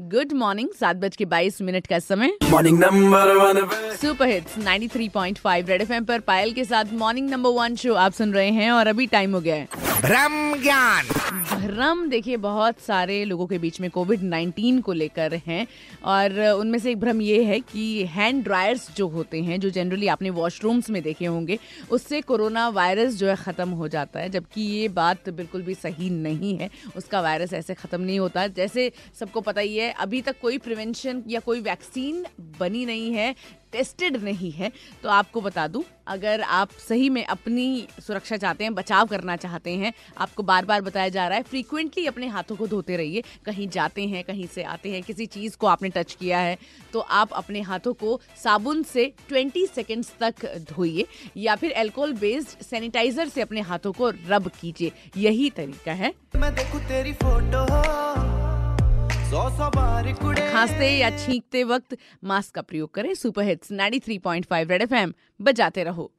Good morning सात बज के बाईस मिनट का समय। Morning number one super hits 93.5 Red FM पर पायल के साथ मॉर्निंग नंबर वन शो आप सुन रहे हैं और अभी टाइम हो गया है। ब्रह्म ज्ञान भ्रम देखिए, बहुत सारे लोगों के बीच में कोविड 19 को लेकर हैं और उनमें से एक भ्रम ये है कि हैंड ड्रायर्स जो होते हैं, जो जनरली आपने वॉशरूम्स में देखे होंगे, उससे कोरोना वायरस जो है ख़त्म हो जाता है, जबकि ये बात बिल्कुल भी सही नहीं है। उसका वायरस ऐसे ख़त्म नहीं होता। जैसे सबको पता ही है, अभी तक कोई प्रिवेंशन या कोई वैक्सीन बनी नहीं है। टेस्टेड नहीं है तो आपको बता दूँ, अगर आप सही में अपनी सुरक्षा चाहते हैं, बचाव करना चाहते हैं, आपको बार बार बताया जा रहा है फ्रीक्वेंटली अपने हाथों को धोते रहिए, कहीं जाते हैं, कहीं से आते हैं, किसी चीज़ को आपने टच किया है तो आप अपने हाथों को साबुन से 20 सेकेंड्स तक धोइए, या फिर एल्कोहल बेस्ड सैनिटाइजर से अपने हाथों को रब कीजिए, यही तरीका है। मैं देखूँ तेरी फ़ोटो खांसते या छींकते वक्त मास्क का प्रयोग करें। Super hits 93.5 Red FM. बजाते रहो।